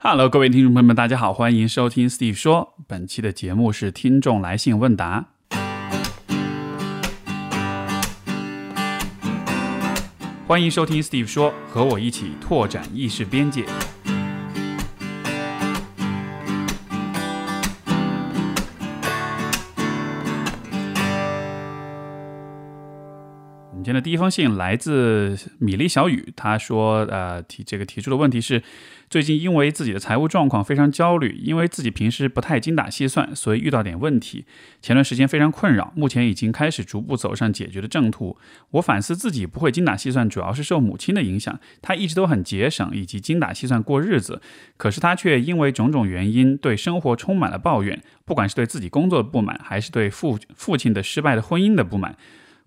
Hello，各位听众朋友们，大家好，欢迎收听 Steve 说。本期的节目是听众来信问答。欢迎收听 Steve 说，和我一起拓展意识边界。天的第一封信来自米粒小雨，他说：“呃，提这个提出的问题是。”最近因为自己的财务状况非常焦虑，因为自己平时不太精打细算，所以遇到点问题。前段时间非常困扰，目前已经开始逐步走上解决的正途。我反思自己不会精打细算，主要是受母亲的影响。她一直都很节省以及精打细算过日子，可是她却因为种种原因对生活充满了抱怨，不管是对自己工作的不满，还是对父父亲的失败的婚姻的不满。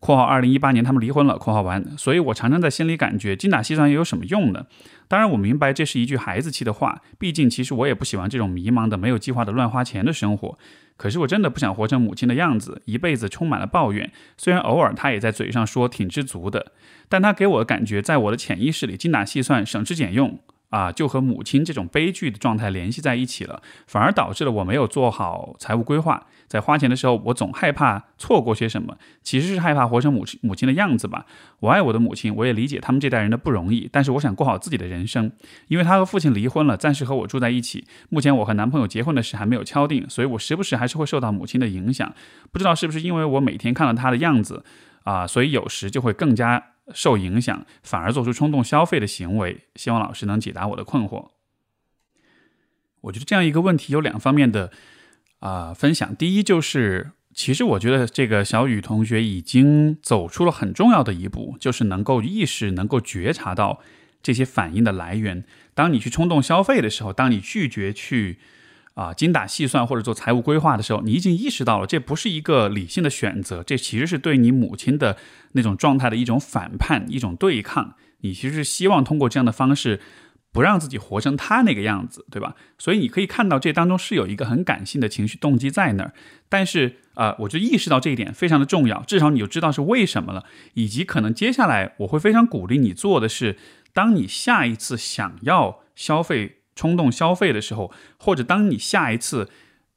括号二零一八年他们离婚了。括号完，所以我常常在心里感觉精打细算又有什么用呢？当然，我明白这是一句孩子气的话。毕竟，其实我也不喜欢这种迷茫的、没有计划的乱花钱的生活。可是，我真的不想活成母亲的样子，一辈子充满了抱怨。虽然偶尔她也在嘴上说挺知足的，但她给我的感觉，在我的潜意识里，精打细算、省吃俭用。啊，就和母亲这种悲剧的状态联系在一起了，反而导致了我没有做好财务规划。在花钱的时候，我总害怕错过些什么，其实是害怕活成母亲母亲的样子吧。我爱我的母亲，我也理解他们这代人的不容易，但是我想过好自己的人生。因为她和父亲离婚了，暂时和我住在一起。目前我和男朋友结婚的事还没有敲定，所以我时不时还是会受到母亲的影响。不知道是不是因为我每天看到她的样子啊，所以有时就会更加。受影响，反而做出冲动消费的行为，希望老师能解答我的困惑。我觉得这样一个问题有两方面的啊分享。第一就是，其实我觉得这个小雨同学已经走出了很重要的一步，就是能够意识、能够觉察到这些反应的来源。当你去冲动消费的时候，当你拒绝去。啊，精打细算或者做财务规划的时候，你已经意识到了这不是一个理性的选择，这其实是对你母亲的那种状态的一种反叛、一种对抗。你其实是希望通过这样的方式，不让自己活成他那个样子，对吧？所以你可以看到这当中是有一个很感性的情绪动机在那儿。但是啊，我就意识到这一点非常的重要，至少你就知道是为什么了，以及可能接下来我会非常鼓励你做的是，当你下一次想要消费。冲动消费的时候，或者当你下一次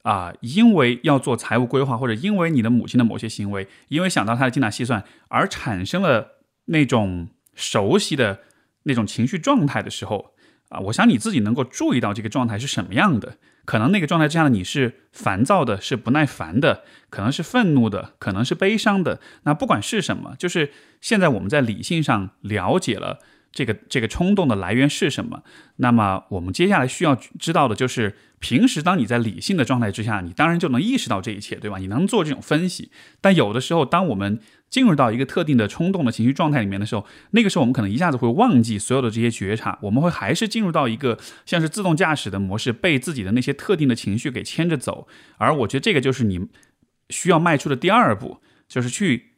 啊，因为要做财务规划，或者因为你的母亲的某些行为，因为想到她的精打细算而产生了那种熟悉的那种情绪状态的时候啊，我想你自己能够注意到这个状态是什么样的。可能那个状态之下的你是烦躁的，是不耐烦的，可能是愤怒的，可能是悲伤的。那不管是什么，就是现在我们在理性上了解了。这个这个冲动的来源是什么？那么我们接下来需要知道的就是，平时当你在理性的状态之下，你当然就能意识到这一切，对吧？你能做这种分析。但有的时候，当我们进入到一个特定的冲动的情绪状态里面的时候，那个时候我们可能一下子会忘记所有的这些觉察，我们会还是进入到一个像是自动驾驶的模式，被自己的那些特定的情绪给牵着走。而我觉得这个就是你需要迈出的第二步，就是去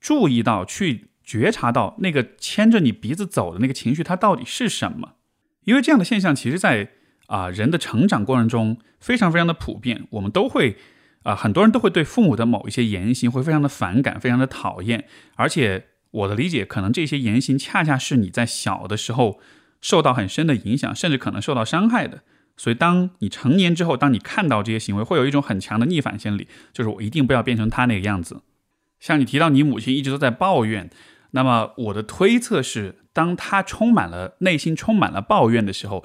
注意到去。觉察到那个牵着你鼻子走的那个情绪，它到底是什么？因为这样的现象，其实，在啊人的成长过程中非常非常的普遍。我们都会啊，很多人都会对父母的某一些言行会非常的反感，非常的讨厌。而且我的理解，可能这些言行恰恰是你在小的时候受到很深的影响，甚至可能受到伤害的。所以，当你成年之后，当你看到这些行为，会有一种很强的逆反心理，就是我一定不要变成他那个样子。像你提到你母亲一直都在抱怨。那么我的推测是，当他充满了内心充满了抱怨的时候，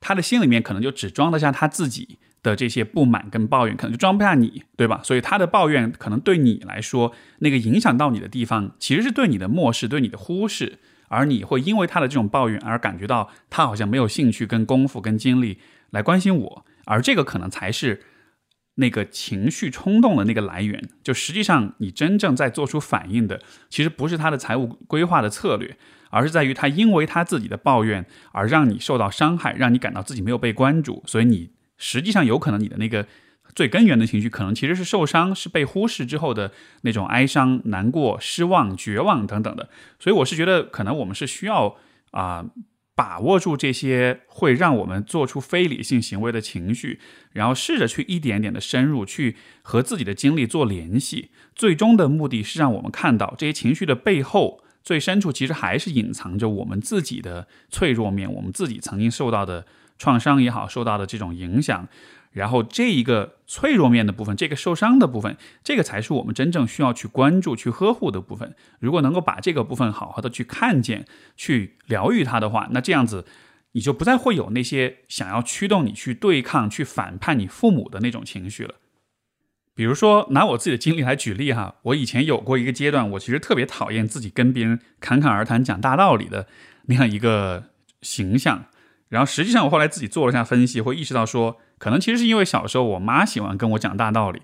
他的心里面可能就只装得下他自己的这些不满跟抱怨，可能就装不下你，对吧？所以他的抱怨可能对你来说，那个影响到你的地方，其实是对你的漠视，对你的忽视，而你会因为他的这种抱怨而感觉到他好像没有兴趣、跟功夫、跟精力来关心我，而这个可能才是。那个情绪冲动的那个来源，就实际上你真正在做出反应的，其实不是他的财务规划的策略，而是在于他因为他自己的抱怨而让你受到伤害，让你感到自己没有被关注，所以你实际上有可能你的那个最根源的情绪，可能其实是受伤，是被忽视之后的那种哀伤、难过、失望、绝望等等的。所以我是觉得，可能我们是需要啊。把握住这些会让我们做出非理性行为的情绪，然后试着去一点点的深入，去和自己的经历做联系。最终的目的是让我们看到这些情绪的背后，最深处其实还是隐藏着我们自己的脆弱面，我们自己曾经受到的创伤也好，受到的这种影响。然后这一个脆弱面的部分，这个受伤的部分，这个才是我们真正需要去关注、去呵护的部分。如果能够把这个部分好好的去看见、去疗愈它的话，那这样子你就不再会有那些想要驱动你去对抗、去反叛你父母的那种情绪了。比如说，拿我自己的经历来举例哈，我以前有过一个阶段，我其实特别讨厌自己跟别人侃侃而谈、讲大道理的那样一个形象。然后实际上，我后来自己做了一下分析，会意识到说。可能其实是因为小时候我妈喜欢跟我讲大道理，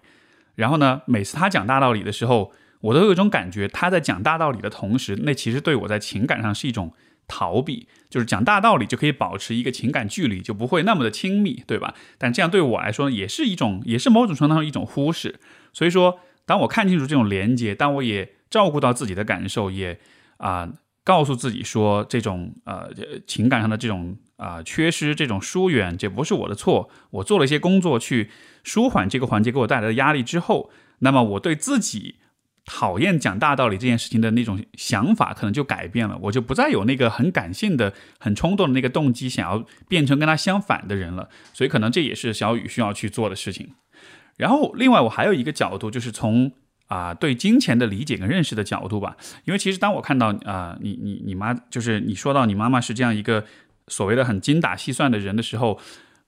然后呢，每次她讲大道理的时候，我都有一种感觉，她在讲大道理的同时，那其实对我在情感上是一种逃避，就是讲大道理就可以保持一个情感距离，就不会那么的亲密，对吧？但这样对我来说也是一种，也是某种程度上一种忽视。所以说，当我看清楚这种连接，当我也照顾到自己的感受，也啊告诉自己说，这种呃情感上的这种。啊，缺失这种疏远，这不是我的错。我做了一些工作去舒缓这个环节给我带来的压力之后，那么我对自己讨厌讲大道理这件事情的那种想法可能就改变了。我就不再有那个很感性的、很冲动的那个动机，想要变成跟他相反的人了。所以可能这也是小雨需要去做的事情。然后，另外我还有一个角度，就是从啊对金钱的理解跟认识的角度吧。因为其实当我看到啊你你你妈，就是你说到你妈妈是这样一个。所谓的很精打细算的人的时候，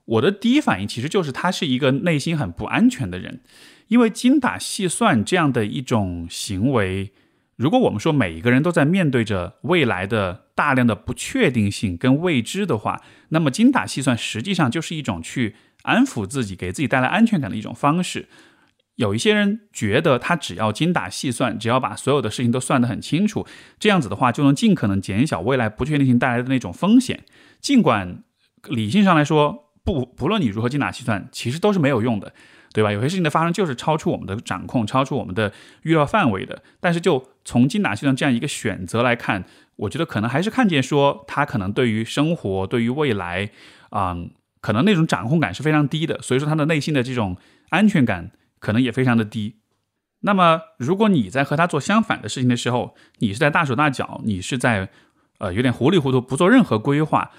我的第一反应其实就是他是一个内心很不安全的人，因为精打细算这样的一种行为，如果我们说每一个人都在面对着未来的大量的不确定性跟未知的话，那么精打细算实际上就是一种去安抚自己、给自己带来安全感的一种方式。有一些人觉得他只要精打细算，只要把所有的事情都算得很清楚，这样子的话就能尽可能减小未来不确定性带来的那种风险。尽管理性上来说，不不论你如何精打细算，其实都是没有用的，对吧？有些事情的发生就是超出我们的掌控，超出我们的预料范围的。但是就从精打细算这样一个选择来看，我觉得可能还是看见说他可能对于生活、对于未来，啊，可能那种掌控感是非常低的。所以说他的内心的这种安全感。可能也非常的低。那么，如果你在和他做相反的事情的时候，你是在大手大脚，你是在呃有点糊里糊涂，不做任何规划。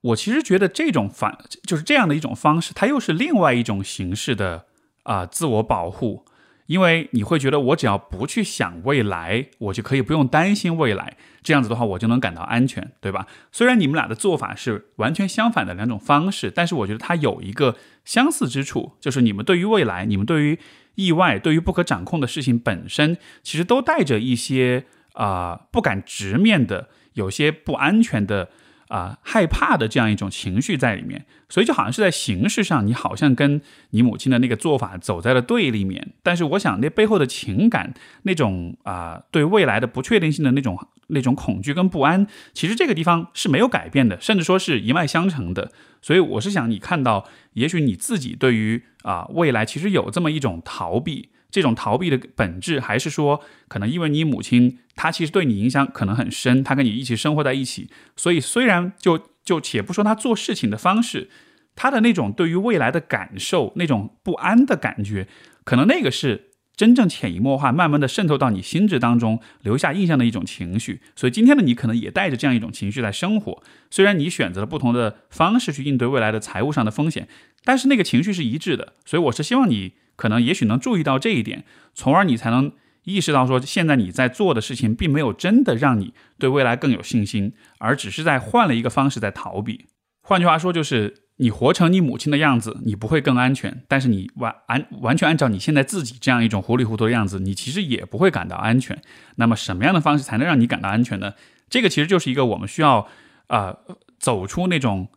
我其实觉得这种反就是这样的一种方式，它又是另外一种形式的啊自我保护。因为你会觉得，我只要不去想未来，我就可以不用担心未来。这样子的话，我就能感到安全，对吧？虽然你们俩的做法是完全相反的两种方式，但是我觉得它有一个相似之处，就是你们对于未来，你们对于意外，对于不可掌控的事情本身，其实都带着一些啊不敢直面的，有些不安全的。啊，害怕的这样一种情绪在里面，所以就好像是在形式上，你好像跟你母亲的那个做法走在了对立面。但是我想，那背后的情感，那种啊对未来的不确定性的那种那种恐惧跟不安，其实这个地方是没有改变的，甚至说是一脉相承的。所以我是想你看到，也许你自己对于啊未来其实有这么一种逃避。这种逃避的本质，还是说，可能因为你母亲她其实对你影响可能很深，她跟你一起生活在一起，所以虽然就就且不说她做事情的方式，她的那种对于未来的感受，那种不安的感觉，可能那个是真正潜移默化、慢慢的渗透到你心智当中，留下印象的一种情绪。所以今天的你可能也带着这样一种情绪在生活，虽然你选择了不同的方式去应对未来的财务上的风险，但是那个情绪是一致的。所以我是希望你。可能也许能注意到这一点，从而你才能意识到说，现在你在做的事情并没有真的让你对未来更有信心，而只是在换了一个方式在逃避。换句话说，就是你活成你母亲的样子，你不会更安全；但是你完完完全按照你现在自己这样一种糊里糊涂的样子，你其实也不会感到安全。那么什么样的方式才能让你感到安全呢？这个其实就是一个我们需要啊走出那种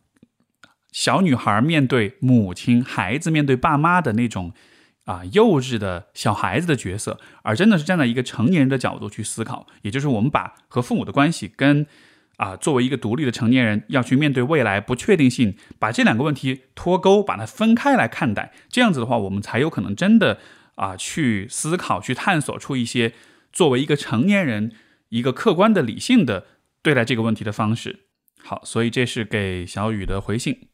小女孩面对母亲、孩子面对爸妈的那种。啊，幼稚的小孩子的角色，而真的是站在一个成年人的角度去思考，也就是我们把和父母的关系跟啊作为一个独立的成年人要去面对未来不确定性，把这两个问题脱钩，把它分开来看待，这样子的话，我们才有可能真的啊去思考、去探索出一些作为一个成年人一个客观的、理性的对待这个问题的方式。好，所以这是给小雨的回信。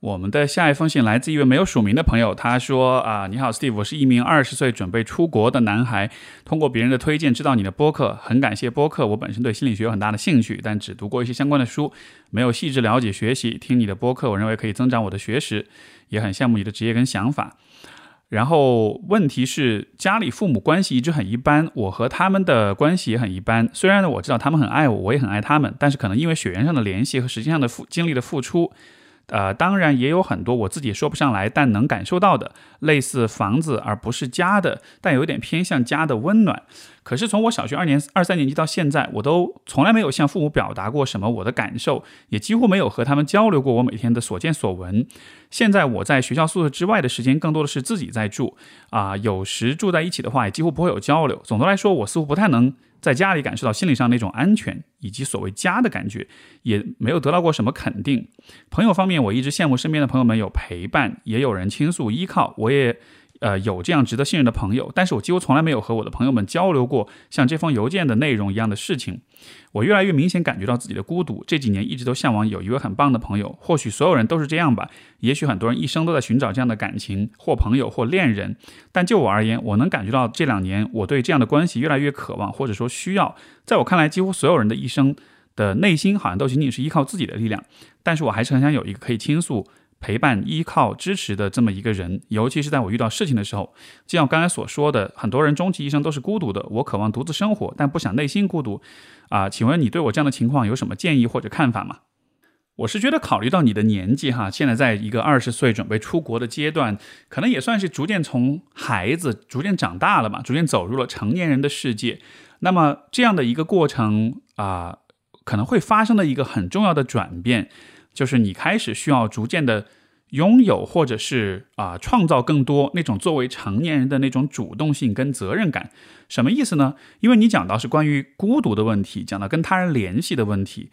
我们的下一封信来自一位没有署名的朋友，他说：“啊，你好，Steve，我是一名二十岁准备出国的男孩，通过别人的推荐知道你的播客，很感谢播客。我本身对心理学有很大的兴趣，但只读过一些相关的书，没有细致了解学习。听你的播客，我认为可以增长我的学识，也很羡慕你的职业跟想法。然后问题是家里父母关系一直很一般，我和他们的关系也很一般。虽然呢我知道他们很爱我，我也很爱他们，但是可能因为血缘上的联系和时间上的付精力的付出。”呃，当然也有很多我自己说不上来，但能感受到的，类似房子而不是家的，但有点偏向家的温暖。可是从我小学二年、二三年级到现在，我都从来没有向父母表达过什么我的感受，也几乎没有和他们交流过我每天的所见所闻。现在我在学校宿舍之外的时间，更多的是自己在住啊，有时住在一起的话，也几乎不会有交流。总的来说，我似乎不太能。在家里感受到心理上那种安全，以及所谓家的感觉，也没有得到过什么肯定。朋友方面，我一直羡慕身边的朋友们有陪伴，也有人倾诉依靠。我也。呃，有这样值得信任的朋友，但是我几乎从来没有和我的朋友们交流过像这封邮件的内容一样的事情。我越来越明显感觉到自己的孤独。这几年一直都向往有一位很棒的朋友，或许所有人都是这样吧。也许很多人一生都在寻找这样的感情，或朋友，或恋人。但就我而言，我能感觉到这两年我对这样的关系越来越渴望，或者说需要。在我看来，几乎所有人的一生的内心好像都仅仅是依靠自己的力量，但是我还是很想有一个可以倾诉。陪伴、依靠、支持的这么一个人，尤其是在我遇到事情的时候，就像刚才所说的，很多人终其一生都是孤独的。我渴望独自生活，但不想内心孤独。啊，请问你对我这样的情况有什么建议或者看法吗？我是觉得，考虑到你的年纪，哈，现在在一个二十岁准备出国的阶段，可能也算是逐渐从孩子逐渐长大了嘛，逐渐走入了成年人的世界。那么这样的一个过程啊，可能会发生的一个很重要的转变。就是你开始需要逐渐的拥有，或者是啊创造更多那种作为成年人的那种主动性跟责任感，什么意思呢？因为你讲到是关于孤独的问题，讲到跟他人联系的问题。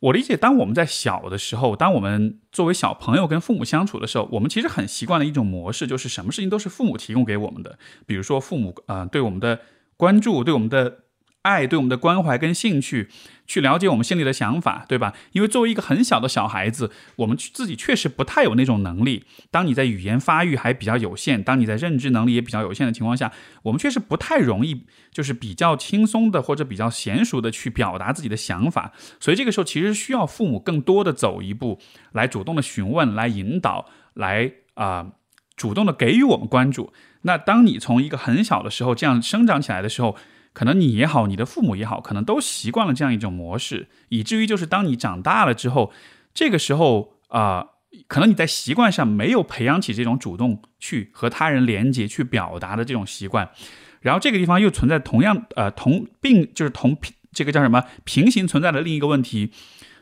我理解，当我们在小的时候，当我们作为小朋友跟父母相处的时候，我们其实很习惯的一种模式，就是什么事情都是父母提供给我们的。比如说父母啊对我们的关注，对我们的。爱对我们的关怀跟兴趣，去了解我们心里的想法，对吧？因为作为一个很小的小孩子，我们自己确实不太有那种能力。当你在语言发育还比较有限，当你在认知能力也比较有限的情况下，我们确实不太容易，就是比较轻松的或者比较娴熟的去表达自己的想法。所以这个时候其实需要父母更多的走一步，来主动的询问，来引导，来啊，主动的给予我们关注。那当你从一个很小的时候这样生长起来的时候，可能你也好，你的父母也好，可能都习惯了这样一种模式，以至于就是当你长大了之后，这个时候啊，可能你在习惯上没有培养起这种主动去和他人连接、去表达的这种习惯，然后这个地方又存在同样呃同并就是同这个叫什么平行存在的另一个问题，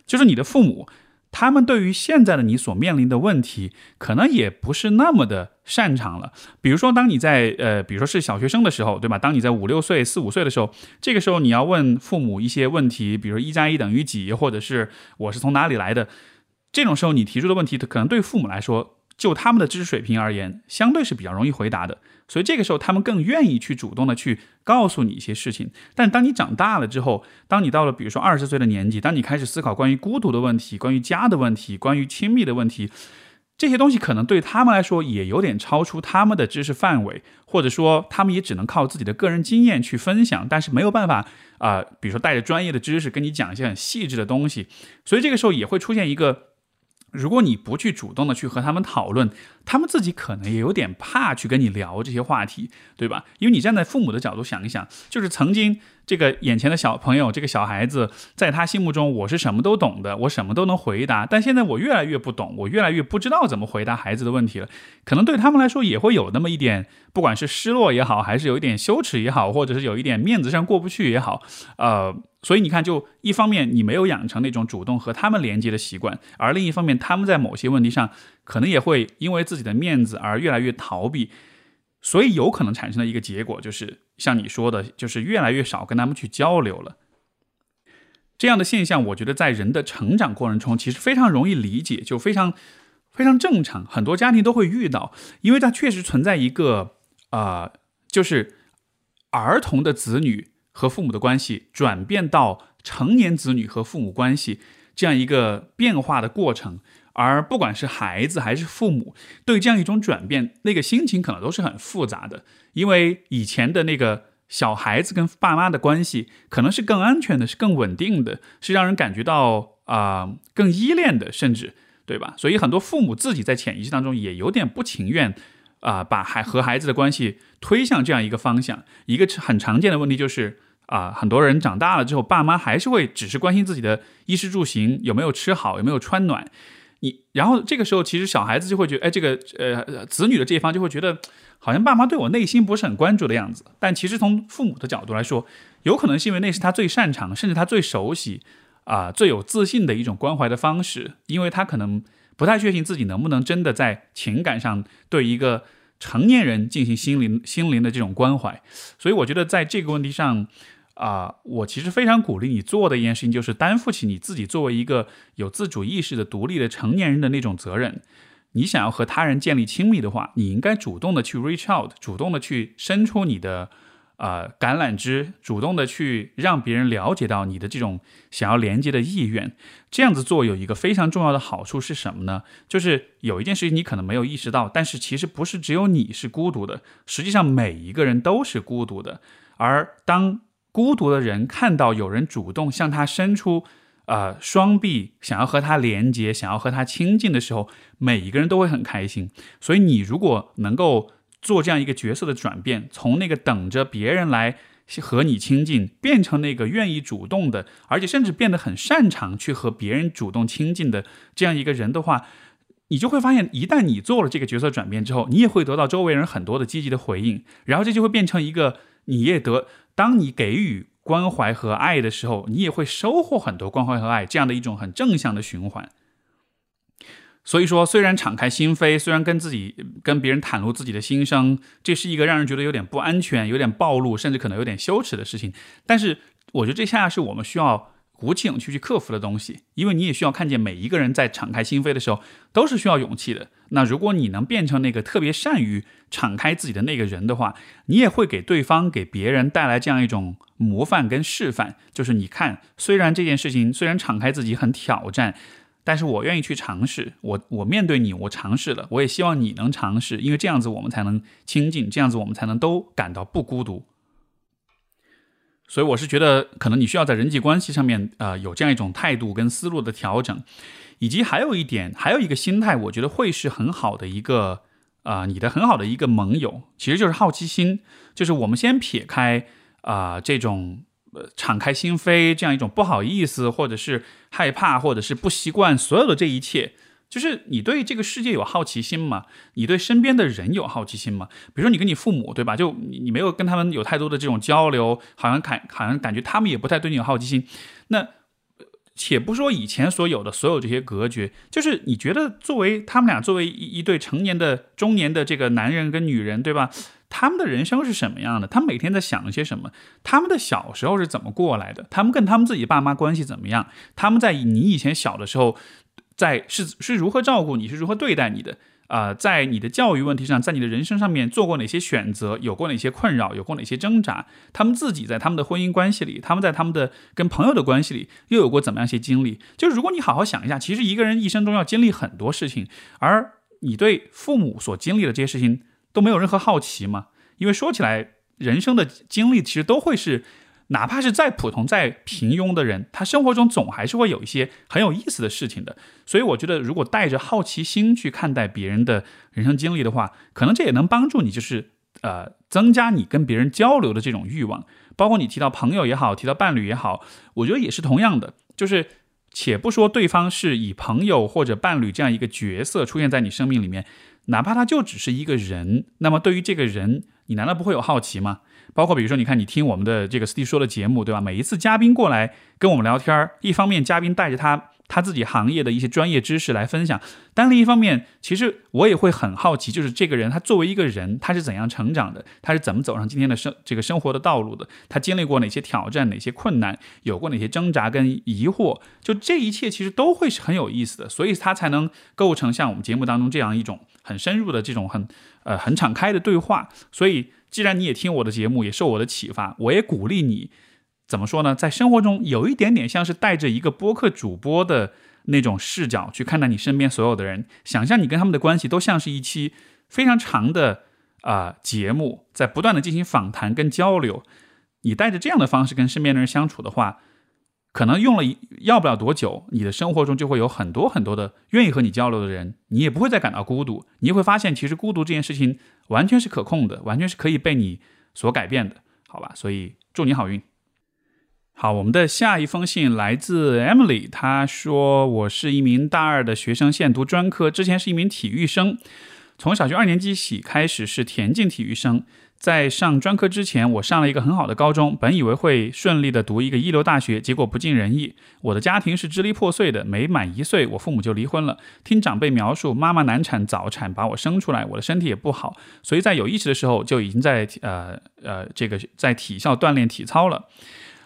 就是你的父母。他们对于现在的你所面临的问题，可能也不是那么的擅长了。比如说，当你在呃，比如说是小学生的时候，对吧？当你在五六岁、四五岁的时候，这个时候你要问父母一些问题，比如一加一等于几，或者是我是从哪里来的，这种时候你提出的问题，可能对父母来说。就他们的知识水平而言，相对是比较容易回答的，所以这个时候他们更愿意去主动的去告诉你一些事情。但当你长大了之后，当你到了比如说二十岁的年纪，当你开始思考关于孤独的问题、关于家的问题、关于亲密的问题，这些东西可能对他们来说也有点超出他们的知识范围，或者说他们也只能靠自己的个人经验去分享，但是没有办法啊，比如说带着专业的知识跟你讲一些很细致的东西，所以这个时候也会出现一个。如果你不去主动的去和他们讨论，他们自己可能也有点怕去跟你聊这些话题，对吧？因为你站在父母的角度想一想，就是曾经。这个眼前的小朋友，这个小孩子，在他心目中，我是什么都懂的，我什么都能回答。但现在我越来越不懂，我越来越不知道怎么回答孩子的问题了。可能对他们来说，也会有那么一点，不管是失落也好，还是有一点羞耻也好，或者是有一点面子上过不去也好，呃，所以你看，就一方面你没有养成那种主动和他们连接的习惯，而另一方面，他们在某些问题上，可能也会因为自己的面子而越来越逃避。所以有可能产生的一个结果就是，像你说的，就是越来越少跟他们去交流了。这样的现象，我觉得在人的成长过程中，其实非常容易理解，就非常非常正常，很多家庭都会遇到，因为它确实存在一个啊，就是儿童的子女和父母的关系转变到成年子女和父母关系这样一个变化的过程。而不管是孩子还是父母，对这样一种转变，那个心情可能都是很复杂的，因为以前的那个小孩子跟爸妈的关系可能是更安全的，是更稳定的，是让人感觉到啊更依恋的，甚至对吧？所以很多父母自己在潜意识当中也有点不情愿啊，把孩和孩子的关系推向这样一个方向。一个很常见的问题就是。啊，很多人长大了之后，爸妈还是会只是关心自己的衣食住行有没有吃好，有没有穿暖。你然后这个时候，其实小孩子就会觉得，哎，这个呃子女的这一方就会觉得，好像爸妈对我内心不是很关注的样子。但其实从父母的角度来说，有可能是因为那是他最擅长，甚至他最熟悉啊最有自信的一种关怀的方式，因为他可能不太确信自己能不能真的在情感上对一个成年人进行心灵心灵的这种关怀。所以我觉得在这个问题上。啊，我其实非常鼓励你做的一件事情，就是担负起你自己作为一个有自主意识的独立的成年人的那种责任。你想要和他人建立亲密的话，你应该主动的去 reach out，主动的去伸出你的呃橄榄枝，主动的去让别人了解到你的这种想要连接的意愿。这样子做有一个非常重要的好处是什么呢？就是有一件事情你可能没有意识到，但是其实不是只有你是孤独的，实际上每一个人都是孤独的。而当孤独的人看到有人主动向他伸出，呃，双臂，想要和他连接，想要和他亲近的时候，每一个人都会很开心。所以，你如果能够做这样一个角色的转变，从那个等着别人来和你亲近，变成那个愿意主动的，而且甚至变得很擅长去和别人主动亲近的这样一个人的话，你就会发现，一旦你做了这个角色转变之后，你也会得到周围人很多的积极的回应，然后这就会变成一个你也得。当你给予关怀和爱的时候，你也会收获很多关怀和爱，这样的一种很正向的循环。所以说，虽然敞开心扉，虽然跟自己、跟别人袒露自己的心声，这是一个让人觉得有点不安全、有点暴露，甚至可能有点羞耻的事情，但是我觉得这恰恰是我们需要。鼓起勇气去克服的东西，因为你也需要看见每一个人在敞开心扉的时候都是需要勇气的。那如果你能变成那个特别善于敞开自己的那个人的话，你也会给对方、给别人带来这样一种模范跟示范。就是你看，虽然这件事情虽然敞开自己很挑战，但是我愿意去尝试。我我面对你，我尝试了，我也希望你能尝试，因为这样子我们才能亲近，这样子我们才能都感到不孤独。所以我是觉得，可能你需要在人际关系上面，呃，有这样一种态度跟思路的调整，以及还有一点，还有一个心态，我觉得会是很好的一个，啊，你的很好的一个盟友，其实就是好奇心，就是我们先撇开啊这种敞开心扉这样一种不好意思，或者是害怕，或者是不习惯，所有的这一切。就是你对这个世界有好奇心吗？你对身边的人有好奇心吗？比如说你跟你父母，对吧？就你没有跟他们有太多的这种交流，好像感好像感觉他们也不太对你有好奇心。那且不说以前所有的所有这些隔绝，就是你觉得作为他们俩作为一一对成年的中年的这个男人跟女人，对吧？他们的人生是什么样的？他们每天在想些什么？他们的小时候是怎么过来的？他们跟他们自己爸妈关系怎么样？他们在你以前小的时候。在是是如何照顾你，是如何对待你的啊？在你的教育问题上，在你的人生上面做过哪些选择？有过哪些困扰？有过哪些挣扎？他们自己在他们的婚姻关系里，他们在他们的跟朋友的关系里，又有过怎么样一些经历？就是如果你好好想一下，其实一个人一生中要经历很多事情，而你对父母所经历的这些事情都没有任何好奇吗？因为说起来，人生的经历其实都会是。哪怕是再普通、再平庸的人，他生活中总还是会有一些很有意思的事情的。所以，我觉得如果带着好奇心去看待别人的人生经历的话，可能这也能帮助你，就是呃，增加你跟别人交流的这种欲望。包括你提到朋友也好，提到伴侣也好，我觉得也是同样的。就是且不说对方是以朋友或者伴侣这样一个角色出现在你生命里面，哪怕他就只是一个人，那么对于这个人，你难道不会有好奇吗？包括比如说，你看你听我们的这个斯蒂说的节目，对吧？每一次嘉宾过来跟我们聊天，一方面嘉宾带着他他自己行业的一些专业知识来分享，但另一方面，其实我也会很好奇，就是这个人他作为一个人，他是怎样成长的？他是怎么走上今天的生这个生活的道路的？他经历过哪些挑战、哪些困难？有过哪些挣扎跟疑惑？就这一切其实都会是很有意思的，所以他才能构成像我们节目当中这样一种很深入的这种很呃很敞开的对话，所以。既然你也听我的节目，也受我的启发，我也鼓励你，怎么说呢？在生活中有一点点像是带着一个播客主播的那种视角去看待你身边所有的人，想象你跟他们的关系都像是一期非常长的啊节目，在不断的进行访谈跟交流。你带着这样的方式跟身边的人相处的话，可能用了要不了多久，你的生活中就会有很多很多的愿意和你交流的人，你也不会再感到孤独。你会发现，其实孤独这件事情完全是可控的，完全是可以被你所改变的，好吧？所以祝你好运。好，我们的下一封信来自 Emily，她说：“我是一名大二的学生，现读专科，之前是一名体育生，从小学二年级起开始是田径体育生。”在上专科之前，我上了一个很好的高中，本以为会顺利的读一个一流大学，结果不尽人意。我的家庭是支离破碎的，没满一岁，我父母就离婚了。听长辈描述，妈妈难产早产把我生出来，我的身体也不好，所以在有意识的时候就已经在呃呃这个在体校锻炼体操了。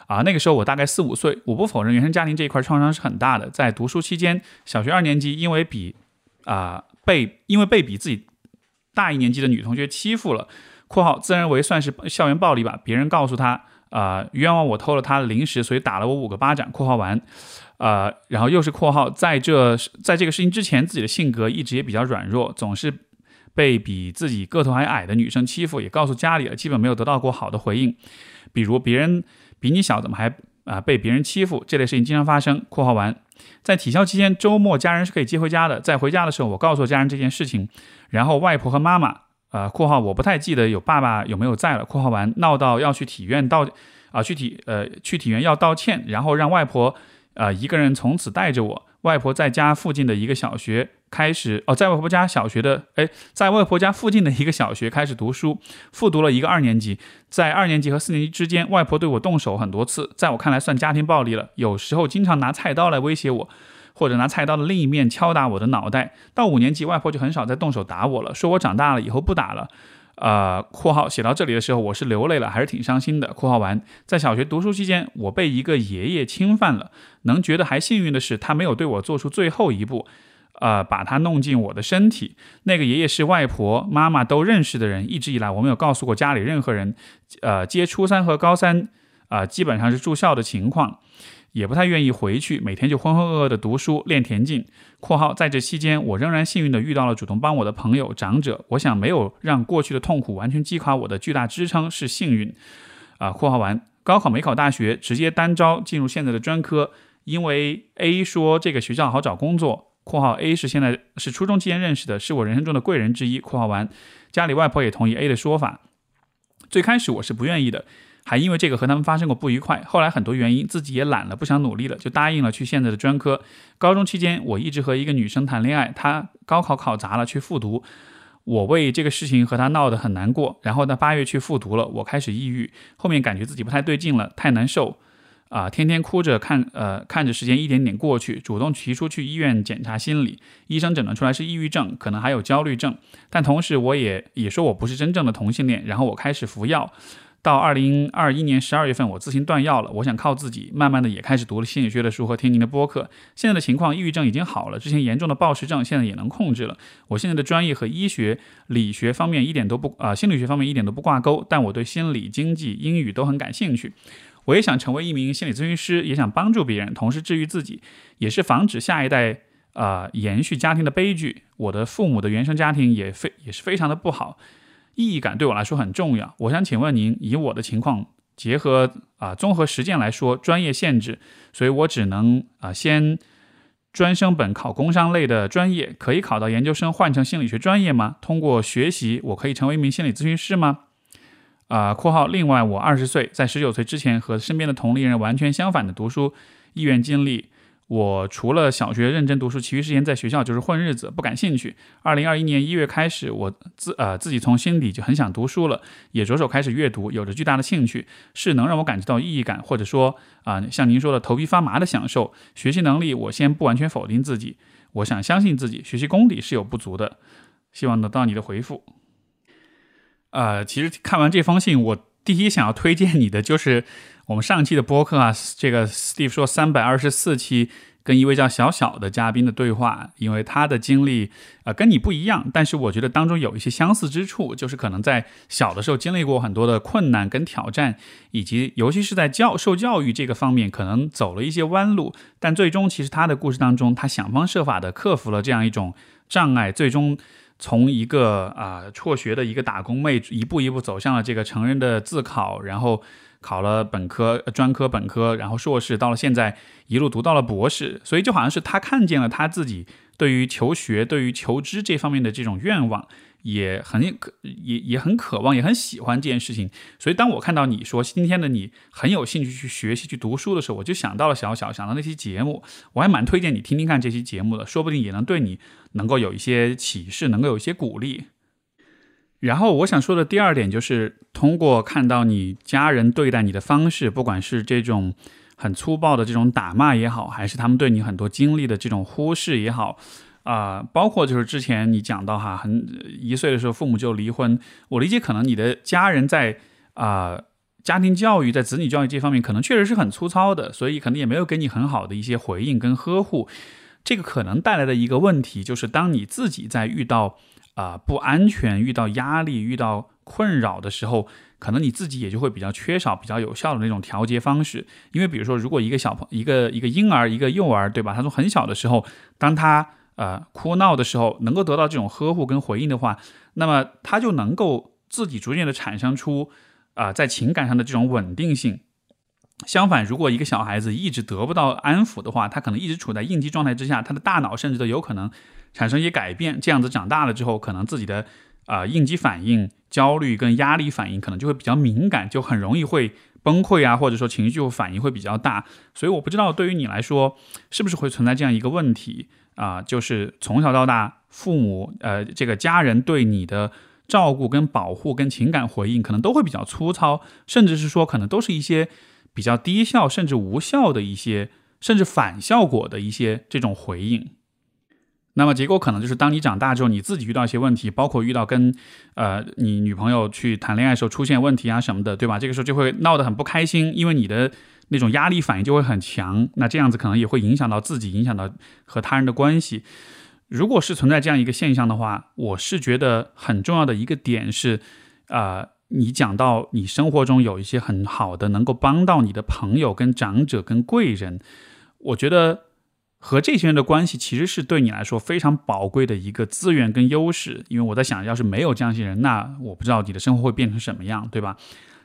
啊，那个时候我大概四五岁。我不否认原生家庭这一块创伤是很大的。在读书期间，小学二年级因为比啊被因为被比自己大一年级的女同学欺负了。括号自认为算是校园暴力吧，别人告诉他，啊冤枉我偷了他的零食，所以打了我五个巴掌。括号完，呃，然后又是括号，在这在这个事情之前，自己的性格一直也比较软弱，总是被比自己个头还矮的女生欺负，也告诉家里了，基本没有得到过好的回应。比如别人比你小，怎么还啊被别人欺负？这类事情经常发生。括号完，在体校期间，周末家人是可以接回家的。在回家的时候，我告诉家人这件事情，然后外婆和妈妈。呃，括号我不太记得有爸爸有没有在了。括号完闹到要去体院道，啊，去体呃去体院要道歉，然后让外婆呃一个人从此带着我。外婆在家附近的一个小学开始哦，在外婆家小学的哎，在外婆家附近的一个小学开始读书，复读了一个二年级。在二年级和四年级之间，外婆对我动手很多次，在我看来算家庭暴力了。有时候经常拿菜刀来威胁我。或者拿菜刀的另一面敲打我的脑袋。到五年级，外婆就很少再动手打我了，说我长大了以后不打了。呃，括号写到这里的时候，我是流泪了，还是挺伤心的。括号完，在小学读书期间，我被一个爷爷侵犯了。能觉得还幸运的是，他没有对我做出最后一步，呃，把他弄进我的身体。那个爷爷是外婆、妈妈都认识的人，一直以来我没有告诉过家里任何人。呃，接初三和高三，啊，基本上是住校的情况。也不太愿意回去，每天就浑浑噩噩的读书练田径。（括号在这期间，我仍然幸运的遇到了主动帮我的朋友长者。我想没有让过去的痛苦完全击垮我的巨大支撑是幸运。）啊，括号完，高考没考大学，直接单招进入现在的专科，因为 A 说这个学校好找工作。（括号 A 是现在是初中期间认识的，是我人生中的贵人之一。）（括号完，家里外婆也同意 A 的说法。最开始我是不愿意的。还因为这个和他们发生过不愉快，后来很多原因自己也懒了，不想努力了，就答应了去现在的专科。高中期间，我一直和一个女生谈恋爱，她高考考砸了去复读，我为这个事情和她闹得很难过。然后呢，八月去复读了，我开始抑郁，后面感觉自己不太对劲了，太难受，啊，天天哭着看，呃，看着时间一点点过去，主动提出去医院检查心理，医生诊断出来是抑郁症，可能还有焦虑症，但同时我也也说我不是真正的同性恋，然后我开始服药。到二零二一年十二月份，我自行断药了。我想靠自己，慢慢的也开始读了心理学的书和听您的播客。现在的情况，抑郁症已经好了，之前严重的暴食症现在也能控制了。我现在的专业和医学、理学方面一点都不啊，心理学方面一点都不挂钩，但我对心理、经济、英语都很感兴趣。我也想成为一名心理咨询师，也想帮助别人，同时治愈自己，也是防止下一代啊延续家庭的悲剧。我的父母的原生家庭也非也是非常的不好。意义感对我来说很重要。我想请问您，以我的情况，结合啊综合实践来说，专业限制，所以我只能啊先专升本考工商类的专业，可以考到研究生换成心理学专业吗？通过学习，我可以成为一名心理咨询师吗？啊（括号另外我二十岁，在十九岁之前和身边的同龄人完全相反的读书意愿经历）。我除了小学认真读书，其余时间在学校就是混日子，不感兴趣。二零二一年一月开始，我自呃自己从心底就很想读书了，也着手开始阅读，有着巨大的兴趣，是能让我感觉到意义感，或者说啊像您说的头皮发麻的享受。学习能力，我先不完全否定自己，我想相信自己，学习功底是有不足的，希望得到你的回复。呃，其实看完这封信，我第一想要推荐你的就是。我们上期的播客啊，这个 Steve 说三百二十四期跟一位叫小小的嘉宾的对话，因为他的经历啊跟你不一样，但是我觉得当中有一些相似之处，就是可能在小的时候经历过很多的困难跟挑战，以及尤其是在教受教育这个方面，可能走了一些弯路，但最终其实他的故事当中，他想方设法的克服了这样一种障碍，最终从一个啊辍学的一个打工妹，一步一步走向了这个成人的自考，然后。考了本科、专科、本科，然后硕士，到了现在一路读到了博士，所以就好像是他看见了他自己对于求学、对于求知这方面的这种愿望，也很渴，也也很渴望，也很喜欢这件事情。所以当我看到你说今天的你很有兴趣去学习、去读书的时候，我就想到了小小，想到那期节目，我还蛮推荐你听听看这期节目的，说不定也能对你能够有一些启示，能够有一些鼓励。然后我想说的第二点就是，通过看到你家人对待你的方式，不管是这种很粗暴的这种打骂也好，还是他们对你很多经历的这种忽视也好，啊，包括就是之前你讲到哈，很一岁的时候父母就离婚，我理解可能你的家人在啊家庭教育在子女教育这方面可能确实是很粗糙的，所以可能也没有给你很好的一些回应跟呵护，这个可能带来的一个问题就是，当你自己在遇到。啊，不安全，遇到压力、遇到困扰的时候，可能你自己也就会比较缺少比较有效的那种调节方式。因为比如说，如果一个小朋一个一个婴儿、一个幼儿，对吧？他从很小的时候，当他呃哭闹的时候，能够得到这种呵护跟回应的话，那么他就能够自己逐渐的产生出啊在情感上的这种稳定性。相反，如果一个小孩子一直得不到安抚的话，他可能一直处在应激状态之下，他的大脑甚至都有可能。产生一些改变，这样子长大了之后，可能自己的啊应激反应、焦虑跟压力反应可能就会比较敏感，就很容易会崩溃啊，或者说情绪就反应会比较大。所以我不知道对于你来说，是不是会存在这样一个问题啊？就是从小到大，父母呃这个家人对你的照顾跟保护跟情感回应，可能都会比较粗糙，甚至是说可能都是一些比较低效甚至无效的一些，甚至反效果的一些这种回应。那么结果可能就是，当你长大之后，你自己遇到一些问题，包括遇到跟，呃，你女朋友去谈恋爱的时候出现问题啊什么的，对吧？这个时候就会闹得很不开心，因为你的那种压力反应就会很强。那这样子可能也会影响到自己，影响到和他人的关系。如果是存在这样一个现象的话，我是觉得很重要的一个点是，啊，你讲到你生活中有一些很好的能够帮到你的朋友、跟长者、跟贵人，我觉得。和这些人的关系其实是对你来说非常宝贵的一个资源跟优势，因为我在想，要是没有这样些人，那我不知道你的生活会变成什么样，对吧？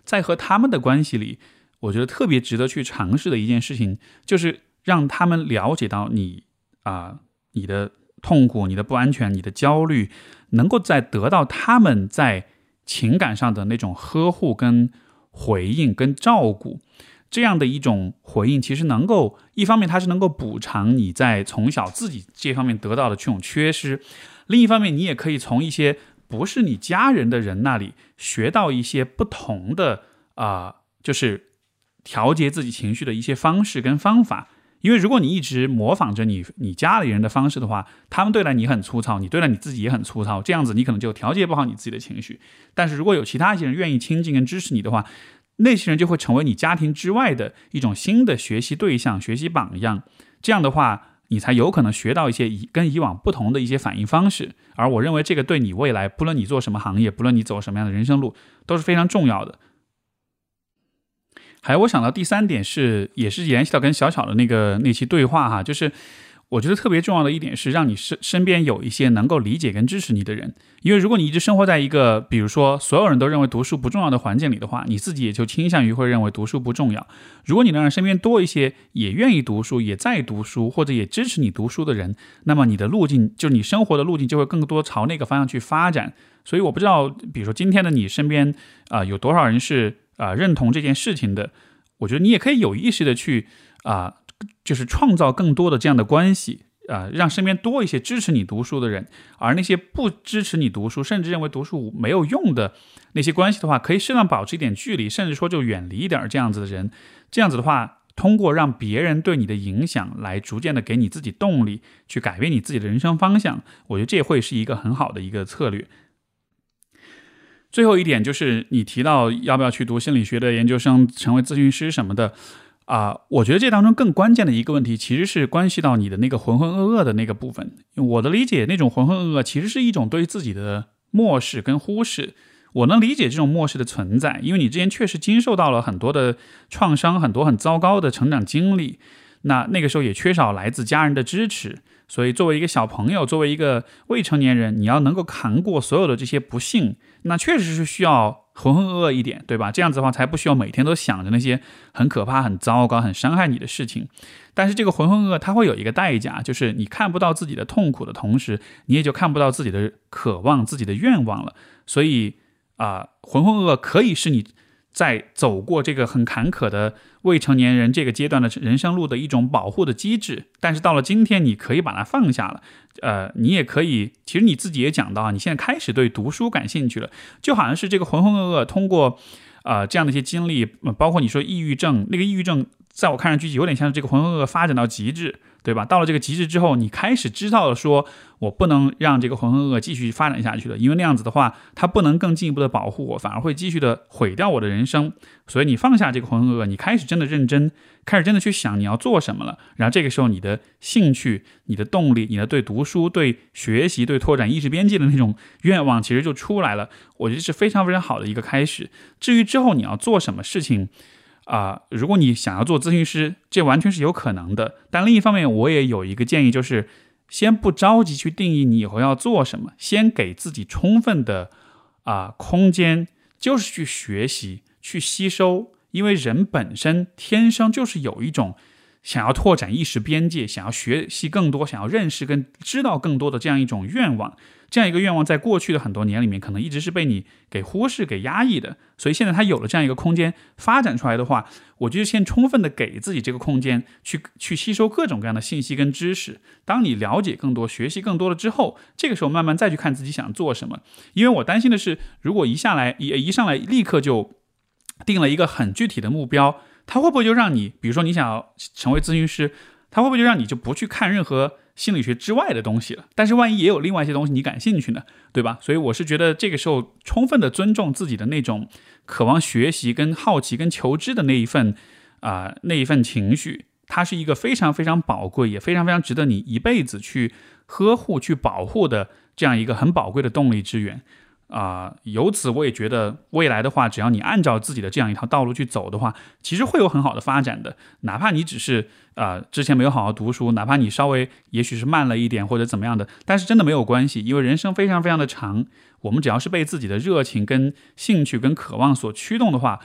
在和他们的关系里，我觉得特别值得去尝试的一件事情，就是让他们了解到你啊，你的痛苦、你的不安全、你的焦虑，能够在得到他们在情感上的那种呵护、跟回应、跟照顾。这样的一种回应，其实能够一方面它是能够补偿你在从小自己这方面得到的这种缺失，另一方面你也可以从一些不是你家人的人那里学到一些不同的啊，就是调节自己情绪的一些方式跟方法。因为如果你一直模仿着你你家里人的方式的话，他们对待你很粗糙，你对待你自己也很粗糙，这样子你可能就调节不好你自己的情绪。但是如果有其他一些人愿意亲近跟支持你的话，那些人就会成为你家庭之外的一种新的学习对象、学习榜样。这样的话，你才有可能学到一些以跟以往不同的一些反应方式。而我认为，这个对你未来，不论你做什么行业，不论你走什么样的人生路，都是非常重要的。还有，我想到第三点是，也是联系到跟小小的那个那期对话哈，就是。我觉得特别重要的一点是，让你身身边有一些能够理解跟支持你的人。因为如果你一直生活在一个，比如说所有人都认为读书不重要的环境里的话，你自己也就倾向于会认为读书不重要。如果你能让身边多一些也愿意读书、也在读书或者也支持你读书的人，那么你的路径，就是你生活的路径，就会更多朝那个方向去发展。所以我不知道，比如说今天的你身边啊，有多少人是啊认同这件事情的？我觉得你也可以有意识的去啊。就是创造更多的这样的关系，啊，让身边多一些支持你读书的人，而那些不支持你读书，甚至认为读书没有用的那些关系的话，可以适当保持一点距离，甚至说就远离一点这样子的人。这样子的话，通过让别人对你的影响，来逐渐的给你自己动力，去改变你自己的人生方向。我觉得这会是一个很好的一个策略。最后一点就是你提到要不要去读心理学的研究生，成为咨询师什么的。啊，我觉得这当中更关键的一个问题，其实是关系到你的那个浑浑噩噩的那个部分。我的理解，那种浑浑噩噩，其实是一种对自己的漠视跟忽视。我能理解这种漠视的存在，因为你之前确实经受到了很多的创伤，很多很糟糕的成长经历。那那个时候也缺少来自家人的支持，所以作为一个小朋友，作为一个未成年人，你要能够扛过所有的这些不幸，那确实是需要。浑浑噩噩一点，对吧？这样子的话，才不需要每天都想着那些很可怕、很糟糕、很伤害你的事情。但是这个浑浑噩噩，它会有一个代价，就是你看不到自己的痛苦的同时，你也就看不到自己的渴望、自己的愿望了。所以啊，浑浑噩噩可以是你。在走过这个很坎坷的未成年人这个阶段的人生路的一种保护的机制，但是到了今天，你可以把它放下了。呃，你也可以，其实你自己也讲到，你现在开始对读书感兴趣了，就好像是这个浑浑噩噩通过，呃，这样的一些经历，包括你说抑郁症，那个抑郁症，在我看上去有点像是这个浑浑噩噩发展到极致。对吧？到了这个极致之后，你开始知道了，说我不能让这个浑浑噩噩继续发展下去了，因为那样子的话，它不能更进一步的保护我，反而会继续的毁掉我的人生。所以你放下这个浑浑噩噩，你开始真的认真，开始真的去想你要做什么了。然后这个时候，你的兴趣、你的动力、你的对读书、对学习、对拓展意识边界的那种愿望，其实就出来了。我觉得是非常非常好的一个开始。至于之后你要做什么事情，啊，如果你想要做咨询师，这完全是有可能的。但另一方面，我也有一个建议，就是先不着急去定义你以后要做什么，先给自己充分的啊空间，就是去学习、去吸收。因为人本身天生就是有一种想要拓展意识边界、想要学习更多、想要认识跟知道更多的这样一种愿望。这样一个愿望，在过去的很多年里面，可能一直是被你给忽视、给压抑的。所以现在他有了这样一个空间发展出来的话，我觉得先充分的给自己这个空间，去去吸收各种各样的信息跟知识。当你了解更多、学习更多了之后，这个时候慢慢再去看自己想做什么。因为我担心的是，如果一下来一一上来立刻就定了一个很具体的目标，他会不会就让你，比如说你想要成为咨询师，他会不会就让你就不去看任何？心理学之外的东西了，但是万一也有另外一些东西你感兴趣呢，对吧？所以我是觉得这个时候充分的尊重自己的那种渴望学习、跟好奇、跟求知的那一份啊那一份情绪，它是一个非常非常宝贵，也非常非常值得你一辈子去呵护、去保护的这样一个很宝贵的动力之源。啊，由此我也觉得未来的话，只要你按照自己的这样一条道路去走的话，其实会有很好的发展的。哪怕你只是啊之前没有好好读书，哪怕你稍微也许是慢了一点或者怎么样的，但是真的没有关系，因为人生非常非常的长。我们只要是被自己的热情、跟兴趣、跟渴望所驱动的话，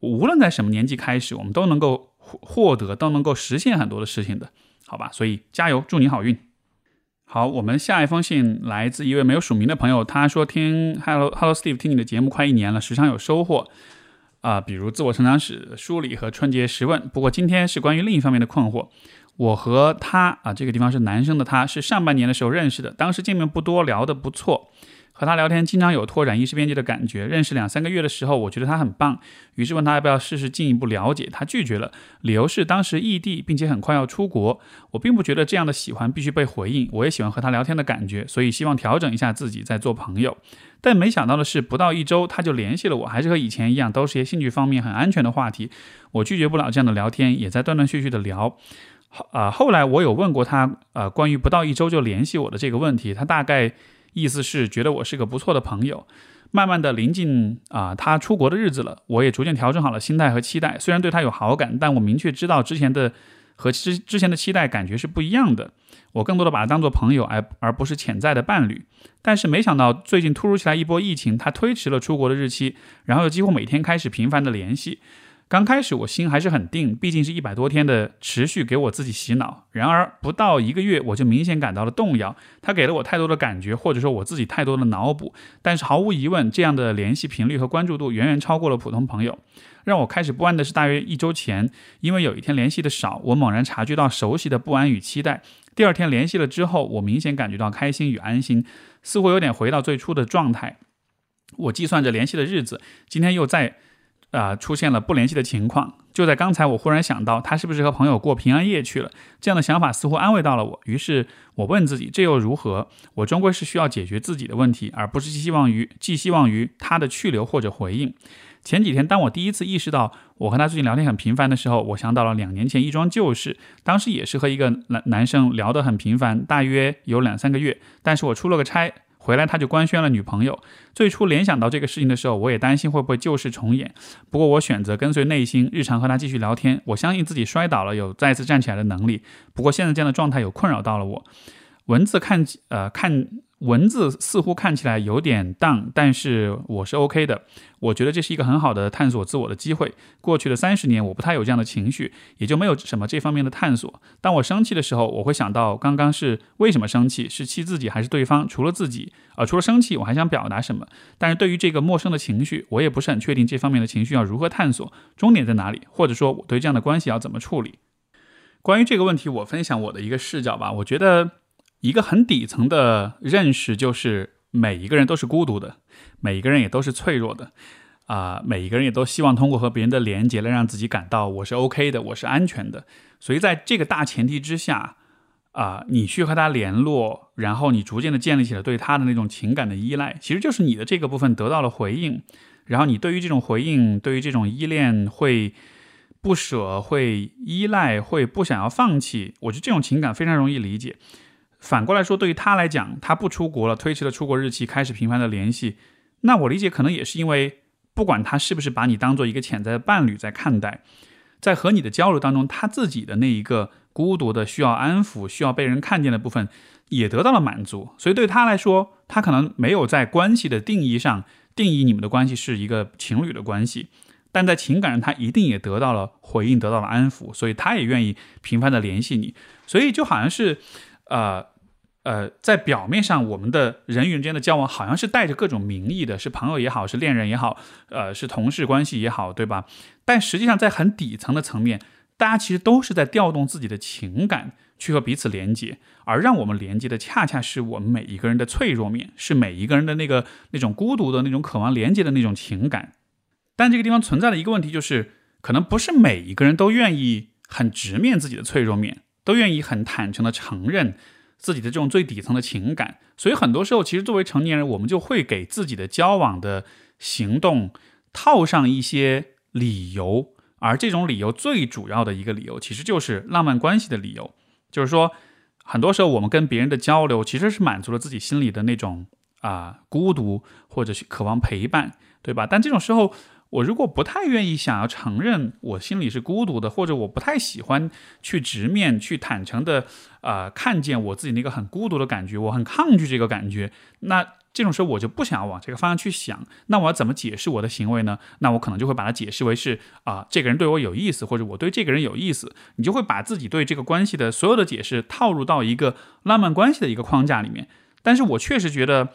无论在什么年纪开始，我们都能够获获得，都能够实现很多的事情的，好吧？所以加油，祝你好运。好，我们下一封信来自一位没有署名的朋友，他说听 Hello Hello Steve 听你的节目快一年了，时常有收获啊，比如自我成长史梳理和春节十问。不过今天是关于另一方面的困惑。我和他啊，这个地方是男生的，他是上半年的时候认识的，当时见面不多，聊得不错。和他聊天，经常有拓展意识边界的感觉。认识两三个月的时候，我觉得他很棒，于是问他要不要试试进一步了解。他拒绝了，理由是当时异地，并且很快要出国。我并不觉得这样的喜欢必须被回应，我也喜欢和他聊天的感觉，所以希望调整一下自己再做朋友。但没想到的是，不到一周他就联系了我，还是和以前一样，都是些兴趣方面很安全的话题。我拒绝不了这样的聊天，也在断断续续的聊。后啊，后来我有问过他，呃，关于不到一周就联系我的这个问题，他大概。意思是觉得我是个不错的朋友，慢慢的临近啊他出国的日子了，我也逐渐调整好了心态和期待。虽然对他有好感，但我明确知道之前的和之之前的期待感觉是不一样的。我更多的把他当做朋友，而而不是潜在的伴侣。但是没想到最近突如其来一波疫情，他推迟了出国的日期，然后又几乎每天开始频繁的联系。刚开始我心还是很定，毕竟是一百多天的持续给我自己洗脑。然而不到一个月，我就明显感到了动摇。他给了我太多的感觉，或者说我自己太多的脑补。但是毫无疑问，这样的联系频率和关注度远远超过了普通朋友。让我开始不安的是，大约一周前，因为有一天联系的少，我猛然察觉到熟悉的不安与期待。第二天联系了之后，我明显感觉到开心与安心，似乎有点回到最初的状态。我计算着联系的日子，今天又在。啊，出现了不联系的情况。就在刚才，我忽然想到，他是不是和朋友过平安夜去了？这样的想法似乎安慰到了我。于是，我问自己，这又如何？我终归是需要解决自己的问题，而不是寄希望于寄希望于他的去留或者回应。前几天，当我第一次意识到我和他最近聊天很频繁的时候，我想到了两年前一桩旧事。当时也是和一个男男生聊得很频繁，大约有两三个月。但是我出了个差回来，他就官宣了女朋友。最初联想到这个事情的时候，我也担心会不会旧事重演。不过我选择跟随内心，日常和他继续聊天。我相信自己摔倒了有再次站起来的能力。不过现在这样的状态有困扰到了我。文字看，呃，看。文字似乎看起来有点荡，但是我是 OK 的。我觉得这是一个很好的探索自我的机会。过去的三十年，我不太有这样的情绪，也就没有什么这方面的探索。当我生气的时候，我会想到刚刚是为什么生气，是气自己还是对方？除了自己，呃，除了生气，我还想表达什么？但是对于这个陌生的情绪，我也不是很确定这方面的情绪要如何探索，终点在哪里，或者说我对这样的关系要怎么处理？关于这个问题，我分享我的一个视角吧。我觉得。一个很底层的认识就是，每一个人都是孤独的，每一个人也都是脆弱的，啊，每一个人也都希望通过和别人的连接来让自己感到我是 OK 的，我是安全的。所以在这个大前提之下，啊，你去和他联络，然后你逐渐的建立起了对他的那种情感的依赖，其实就是你的这个部分得到了回应，然后你对于这种回应，对于这种依恋会不舍，会依赖，会不想要放弃。我觉得这种情感非常容易理解。反过来说，对于他来讲，他不出国了，推迟了出国日期，开始频繁的联系。那我理解，可能也是因为，不管他是不是把你当做一个潜在的伴侣在看待，在和你的交流当中，他自己的那一个孤独的、需要安抚、需要被人看见的部分，也得到了满足。所以对他来说，他可能没有在关系的定义上定义你们的关系是一个情侣的关系，但在情感上，他一定也得到了回应，得到了安抚，所以他也愿意频繁的联系你。所以就好像是，呃。呃，在表面上，我们的人与人之间的交往好像是带着各种名义的，是朋友也好，是恋人也好，呃，是同事关系也好，对吧？但实际上，在很底层的层面，大家其实都是在调动自己的情感去和彼此连接，而让我们连接的，恰恰是我们每一个人的脆弱面，是每一个人的那个那种孤独的那种渴望连接的那种情感。但这个地方存在的一个问题就是，可能不是每一个人都愿意很直面自己的脆弱面，都愿意很坦诚的承认。自己的这种最底层的情感，所以很多时候，其实作为成年人，我们就会给自己的交往的行动套上一些理由，而这种理由最主要的一个理由，其实就是浪漫关系的理由。就是说，很多时候我们跟别人的交流，其实是满足了自己心里的那种啊孤独，或者是渴望陪伴，对吧？但这种时候。我如果不太愿意想要承认我心里是孤独的，或者我不太喜欢去直面、去坦诚的，呃，看见我自己那个很孤独的感觉，我很抗拒这个感觉，那这种时候我就不想要往这个方向去想。那我要怎么解释我的行为呢？那我可能就会把它解释为是啊，这个人对我有意思，或者我对这个人有意思。你就会把自己对这个关系的所有的解释套入到一个浪漫关系的一个框架里面。但是我确实觉得，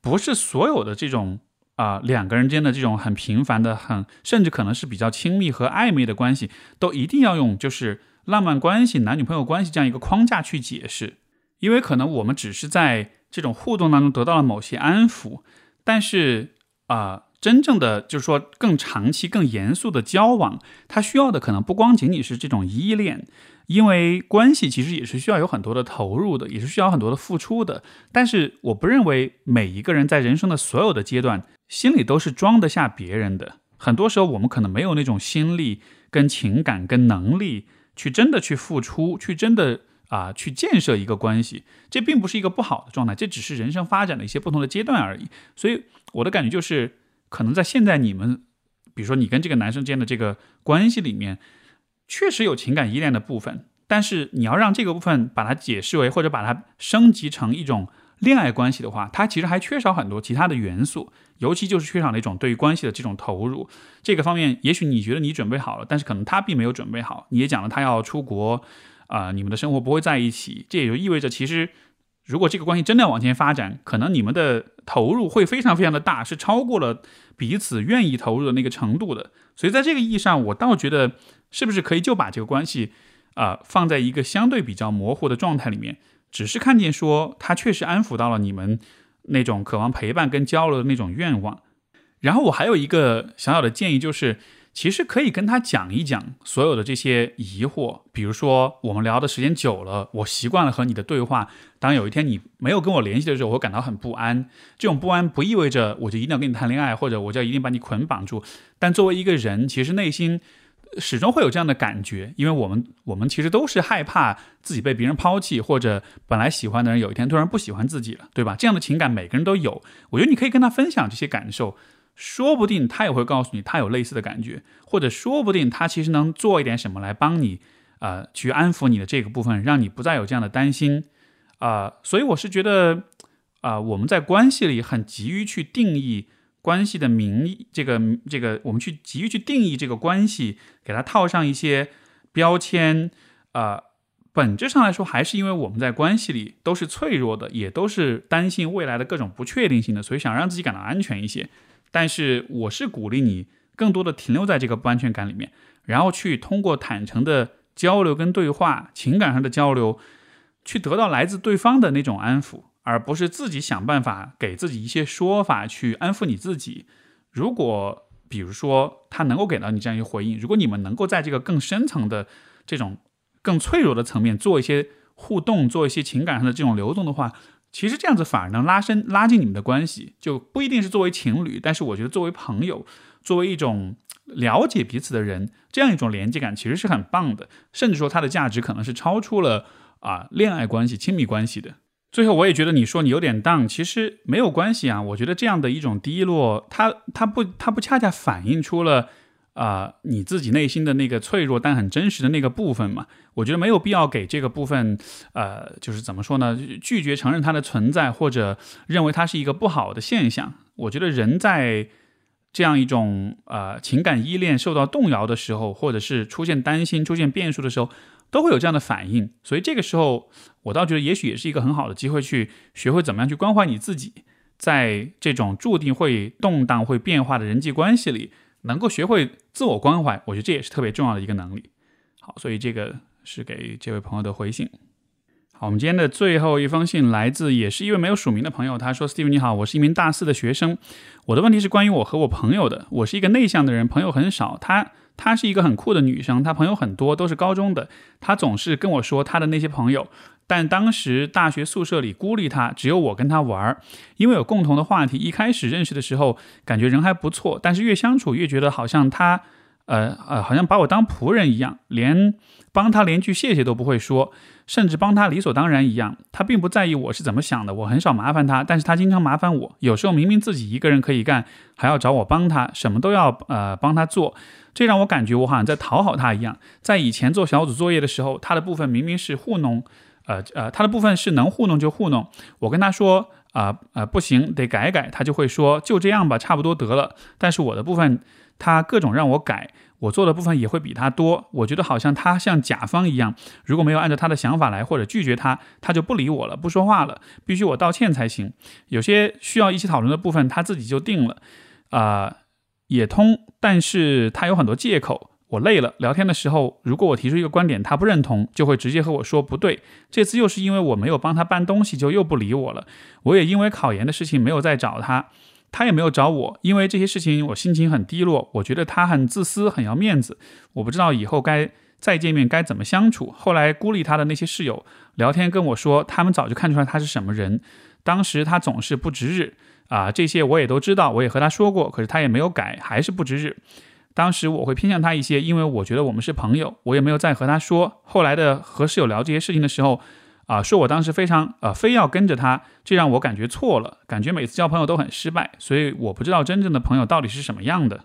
不是所有的这种。啊，两个人间的这种很平凡的、很甚至可能是比较亲密和暧昧的关系，都一定要用就是浪漫关系、男女朋友关系这样一个框架去解释，因为可能我们只是在这种互动当中得到了某些安抚，但是啊，真正的就是说更长期、更严肃的交往，它需要的可能不光仅仅是这种依恋。因为关系其实也是需要有很多的投入的，也是需要很多的付出的。但是我不认为每一个人在人生的所有的阶段，心里都是装得下别人的。很多时候我们可能没有那种心力、跟情感、跟能力，去真的去付出，去真的啊去建设一个关系。这并不是一个不好的状态，这只是人生发展的一些不同的阶段而已。所以我的感觉就是，可能在现在你们，比如说你跟这个男生间的这个关系里面。确实有情感依恋的部分，但是你要让这个部分把它解释为或者把它升级成一种恋爱关系的话，它其实还缺少很多其他的元素，尤其就是缺少那种对于关系的这种投入。这个方面，也许你觉得你准备好了，但是可能他并没有准备好。你也讲了他要出国，啊，你们的生活不会在一起，这也就意味着其实如果这个关系真的要往前发展，可能你们的投入会非常非常的大，是超过了彼此愿意投入的那个程度的。所以在这个意义上，我倒觉得。是不是可以就把这个关系，啊，放在一个相对比较模糊的状态里面，只是看见说他确实安抚到了你们那种渴望陪伴跟交流的那种愿望。然后我还有一个小小的建议，就是其实可以跟他讲一讲所有的这些疑惑，比如说我们聊的时间久了，我习惯了和你的对话。当有一天你没有跟我联系的时候，我会感到很不安。这种不安不意味着我就一定要跟你谈恋爱，或者我就一定把你捆绑住。但作为一个人，其实内心始终会有这样的感觉，因为我们我们其实都是害怕自己被别人抛弃，或者本来喜欢的人有一天突然不喜欢自己了，对吧？这样的情感每个人都有。我觉得你可以跟他分享这些感受。说不定他也会告诉你，他有类似的感觉，或者说不定他其实能做一点什么来帮你，呃，去安抚你的这个部分，让你不再有这样的担心，啊，所以我是觉得，啊，我们在关系里很急于去定义关系的名义，这个这个，我们去急于去定义这个关系，给它套上一些标签，啊，本质上来说，还是因为我们在关系里都是脆弱的，也都是担心未来的各种不确定性的，所以想让自己感到安全一些。但是我是鼓励你更多的停留在这个不安全感里面，然后去通过坦诚的交流跟对话，情感上的交流，去得到来自对方的那种安抚，而不是自己想办法给自己一些说法去安抚你自己。如果比如说他能够给到你这样一个回应，如果你们能够在这个更深层的这种更脆弱的层面做一些互动，做一些情感上的这种流动的话。其实这样子反而能拉伸、拉近你们的关系，就不一定是作为情侣，但是我觉得作为朋友，作为一种了解彼此的人，这样一种连接感其实是很棒的，甚至说它的价值可能是超出了啊恋爱关系、亲密关系的。最后，我也觉得你说你有点荡，其实没有关系啊。我觉得这样的一种低落，它它不它不恰恰反映出了。啊，你自己内心的那个脆弱但很真实的那个部分嘛，我觉得没有必要给这个部分，呃，就是怎么说呢？拒绝承认它的存在，或者认为它是一个不好的现象。我觉得人在这样一种呃情感依恋受到动摇的时候，或者是出现担心、出现变数的时候，都会有这样的反应。所以这个时候，我倒觉得也许也是一个很好的机会，去学会怎么样去关怀你自己，在这种注定会动荡、会变化的人际关系里。能够学会自我关怀，我觉得这也是特别重要的一个能力。好，所以这个是给这位朋友的回信。好，我们今天的最后一封信来自也是一位没有署名的朋友，他说：“Steve 你好，我是一名大四的学生，我的问题是关于我和我朋友的。我是一个内向的人，朋友很少。他她是一个很酷的女生，她朋友很多，都是高中的。她总是跟我说她的那些朋友。”但当时大学宿舍里孤立她，只有我跟她玩儿，因为有共同的话题。一开始认识的时候，感觉人还不错，但是越相处越觉得好像她，呃呃，好像把我当仆人一样，连帮他连句谢谢都不会说，甚至帮他理所当然一样。他并不在意我是怎么想的，我很少麻烦他，但是他经常麻烦我。有时候明明自己一个人可以干，还要找我帮他，什么都要呃帮他做，这让我感觉我好像在讨好他一样。在以前做小组作业的时候，他的部分明明是糊弄。呃呃，他的部分是能糊弄就糊弄。我跟他说啊呃不行，得改改，他就会说就这样吧，差不多得了。但是我的部分，他各种让我改，我做的部分也会比他多。我觉得好像他像甲方一样，如果没有按照他的想法来或者拒绝他，他就不理我了，不说话了，必须我道歉才行。有些需要一起讨论的部分，他自己就定了，啊也通，但是他有很多借口。我累了，聊天的时候，如果我提出一个观点，他不认同，就会直接和我说不对。这次又是因为我没有帮他搬东西，就又不理我了。我也因为考研的事情没有再找他，他也没有找我。因为这些事情，我心情很低落。我觉得他很自私，很要面子。我不知道以后该再见面该怎么相处。后来孤立他的那些室友聊天跟我说，他们早就看出来他是什么人。当时他总是不值日啊，这些我也都知道，我也和他说过，可是他也没有改，还是不值日。当时我会偏向他一些，因为我觉得我们是朋友，我也没有再和他说。后来的和室友聊这些事情的时候，啊，说我当时非常呃，非要跟着他，这让我感觉错了，感觉每次交朋友都很失败，所以我不知道真正的朋友到底是什么样的。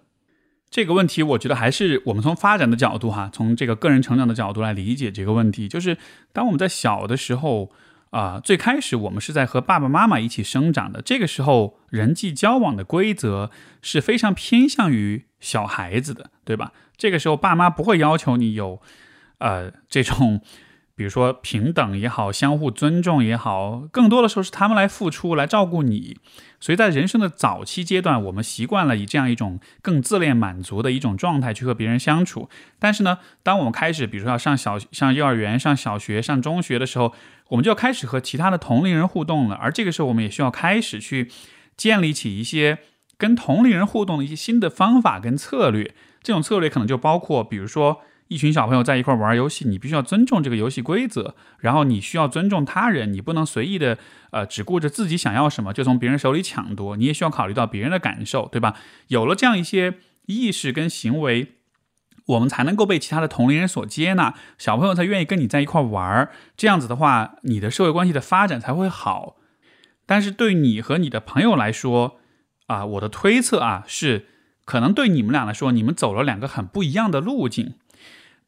这个问题，我觉得还是我们从发展的角度哈，从这个个人成长的角度来理解这个问题，就是当我们在小的时候。啊，最开始我们是在和爸爸妈妈一起生长的，这个时候人际交往的规则是非常偏向于小孩子的，对吧？这个时候爸妈不会要求你有，呃，这种。比如说平等也好，相互尊重也好，更多的时候是他们来付出，来照顾你。所以在人生的早期阶段，我们习惯了以这样一种更自恋、满足的一种状态去和别人相处。但是呢，当我们开始，比如说要上小、上幼儿园、上小学、上中学的时候，我们就要开始和其他的同龄人互动了。而这个时候，我们也需要开始去建立起一些跟同龄人互动的一些新的方法跟策略。这种策略可能就包括，比如说一群小朋友在一块玩游戏，你必须要尊重这个游戏规则，然后你需要尊重他人，你不能随意的呃只顾着自己想要什么就从别人手里抢夺，你也需要考虑到别人的感受，对吧？有了这样一些意识跟行为。我们才能够被其他的同龄人所接纳，小朋友才愿意跟你在一块玩儿。这样子的话，你的社会关系的发展才会好。但是对你和你的朋友来说，啊，我的推测啊是，可能对你们俩来说，你们走了两个很不一样的路径。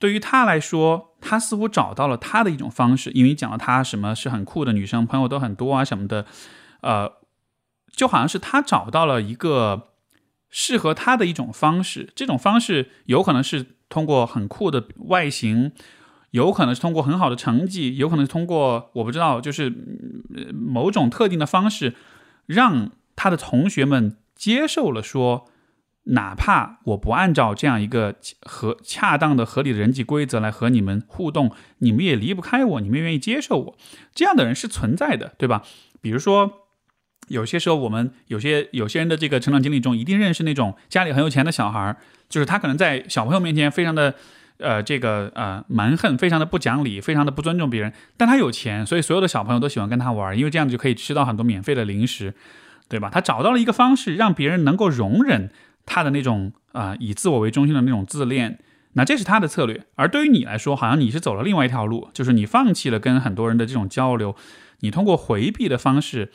对于他来说，他似乎找到了他的一种方式，因为讲了他什么是很酷的女生，朋友都很多啊什么的，呃，就好像是他找到了一个。适合他的一种方式，这种方式有可能是通过很酷的外形，有可能是通过很好的成绩，有可能是通过我不知道，就是某种特定的方式，让他的同学们接受了说，哪怕我不按照这样一个合恰当的、合理的人际规则来和你们互动，你们也离不开我，你们愿意接受我，这样的人是存在的，对吧？比如说。有些时候，我们有些有些人的这个成长经历中，一定认识那种家里很有钱的小孩儿，就是他可能在小朋友面前非常的，呃，这个呃蛮横，非常的不讲理，非常的不尊重别人。但他有钱，所以所有的小朋友都喜欢跟他玩，因为这样子就可以吃到很多免费的零食，对吧？他找到了一个方式，让别人能够容忍他的那种啊以自我为中心的那种自恋。那这是他的策略。而对于你来说，好像你是走了另外一条路，就是你放弃了跟很多人的这种交流，你通过回避的方式。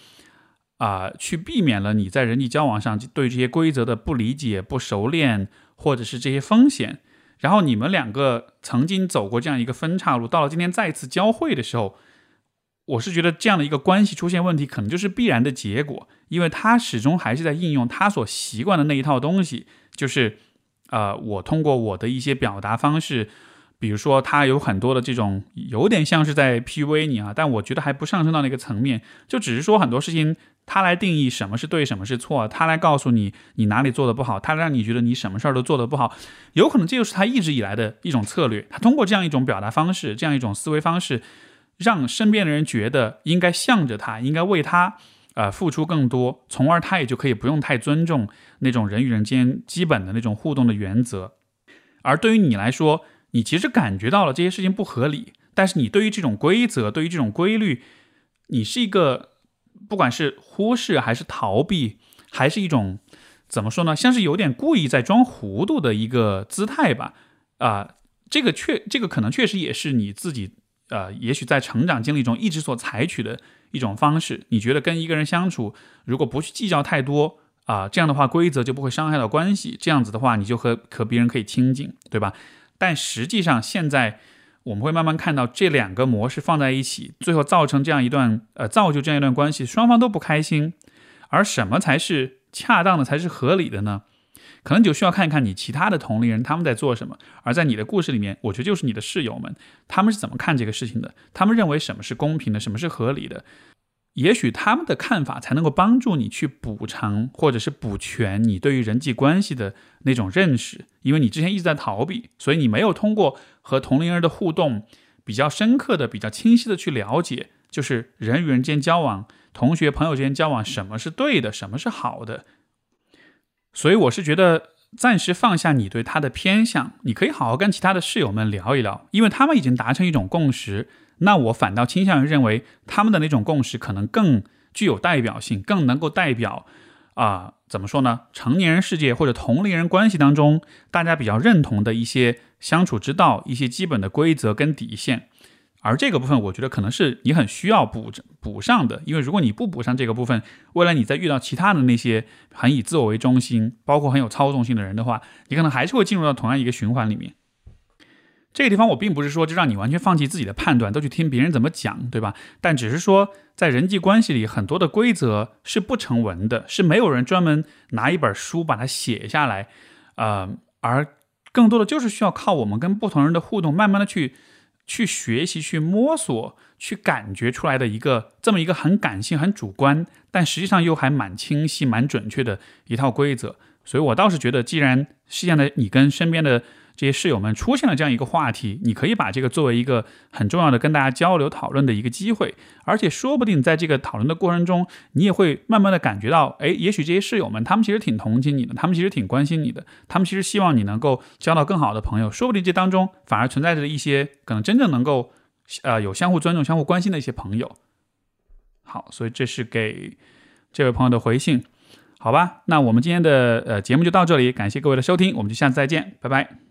啊，去避免了你在人际交往上对这些规则的不理解、不熟练，或者是这些风险。然后你们两个曾经走过这样一个分岔路，到了今天再次交汇的时候，我是觉得这样的一个关系出现问题，可能就是必然的结果，因为他始终还是在应用他所习惯的那一套东西，就是，呃，我通过我的一些表达方式。比如说，他有很多的这种，有点像是在 PUA 你啊，但我觉得还不上升到那个层面，就只是说很多事情他来定义什么是对，什么是错，他来告诉你你哪里做的不好，他让你觉得你什么事儿都做得不好，有可能这就是他一直以来的一种策略。他通过这样一种表达方式，这样一种思维方式，让身边的人觉得应该向着他，应该为他呃付出更多，从而他也就可以不用太尊重那种人与人间基本的那种互动的原则。而对于你来说，你其实感觉到了这些事情不合理，但是你对于这种规则，对于这种规律，你是一个不管是忽视还是逃避，还是一种怎么说呢？像是有点故意在装糊涂的一个姿态吧？啊，这个确，这个可能确实也是你自己，呃，也许在成长经历中一直所采取的一种方式。你觉得跟一个人相处，如果不去计较太多啊，这样的话规则就不会伤害到关系，这样子的话，你就和和别人可以亲近，对吧？但实际上，现在我们会慢慢看到这两个模式放在一起，最后造成这样一段呃，造就这样一段关系，双方都不开心。而什么才是恰当的，才是合理的呢？可能就需要看一看你其他的同龄人他们在做什么。而在你的故事里面，我觉得就是你的室友们，他们是怎么看这个事情的？他们认为什么是公平的，什么是合理的？也许他们的看法才能够帮助你去补偿或者是补全你对于人际关系的那种认识，因为你之前一直在逃避，所以你没有通过和同龄人的互动比较深刻的、比较清晰的去了解，就是人与人之间交往、同学朋友之间交往，什么是对的，什么是好的。所以我是觉得暂时放下你对他的偏向，你可以好好跟其他的室友们聊一聊，因为他们已经达成一种共识。那我反倒倾向于认为，他们的那种共识可能更具有代表性，更能够代表，啊，怎么说呢？成年人世界或者同龄人关系当中，大家比较认同的一些相处之道，一些基本的规则跟底线。而这个部分，我觉得可能是你很需要补补上的，因为如果你不补上这个部分，未来你再遇到其他的那些很以自我为中心，包括很有操纵性的人的话，你可能还是会进入到同样一个循环里面。这个地方我并不是说就让你完全放弃自己的判断，都去听别人怎么讲，对吧？但只是说，在人际关系里，很多的规则是不成文的，是没有人专门拿一本书把它写下来，呃，而更多的就是需要靠我们跟不同人的互动，慢慢的去去学习、去摸索、去感觉出来的一个这么一个很感性、很主观，但实际上又还蛮清晰、蛮准确的一套规则。所以我倒是觉得，既然现在的你跟身边的这些室友们出现了这样一个话题，你可以把这个作为一个很重要的跟大家交流讨论的一个机会，而且说不定在这个讨论的过程中，你也会慢慢的感觉到，哎，也许这些室友们他们其实挺同情你的，他们其实挺关心你的，他们其实希望你能够交到更好的朋友，说不定这当中反而存在着一些可能真正能够，呃，有相互尊重、相互关心的一些朋友。好，所以这是给这位朋友的回信，好吧？那我们今天的呃节目就到这里，感谢各位的收听，我们就下次再见，拜拜。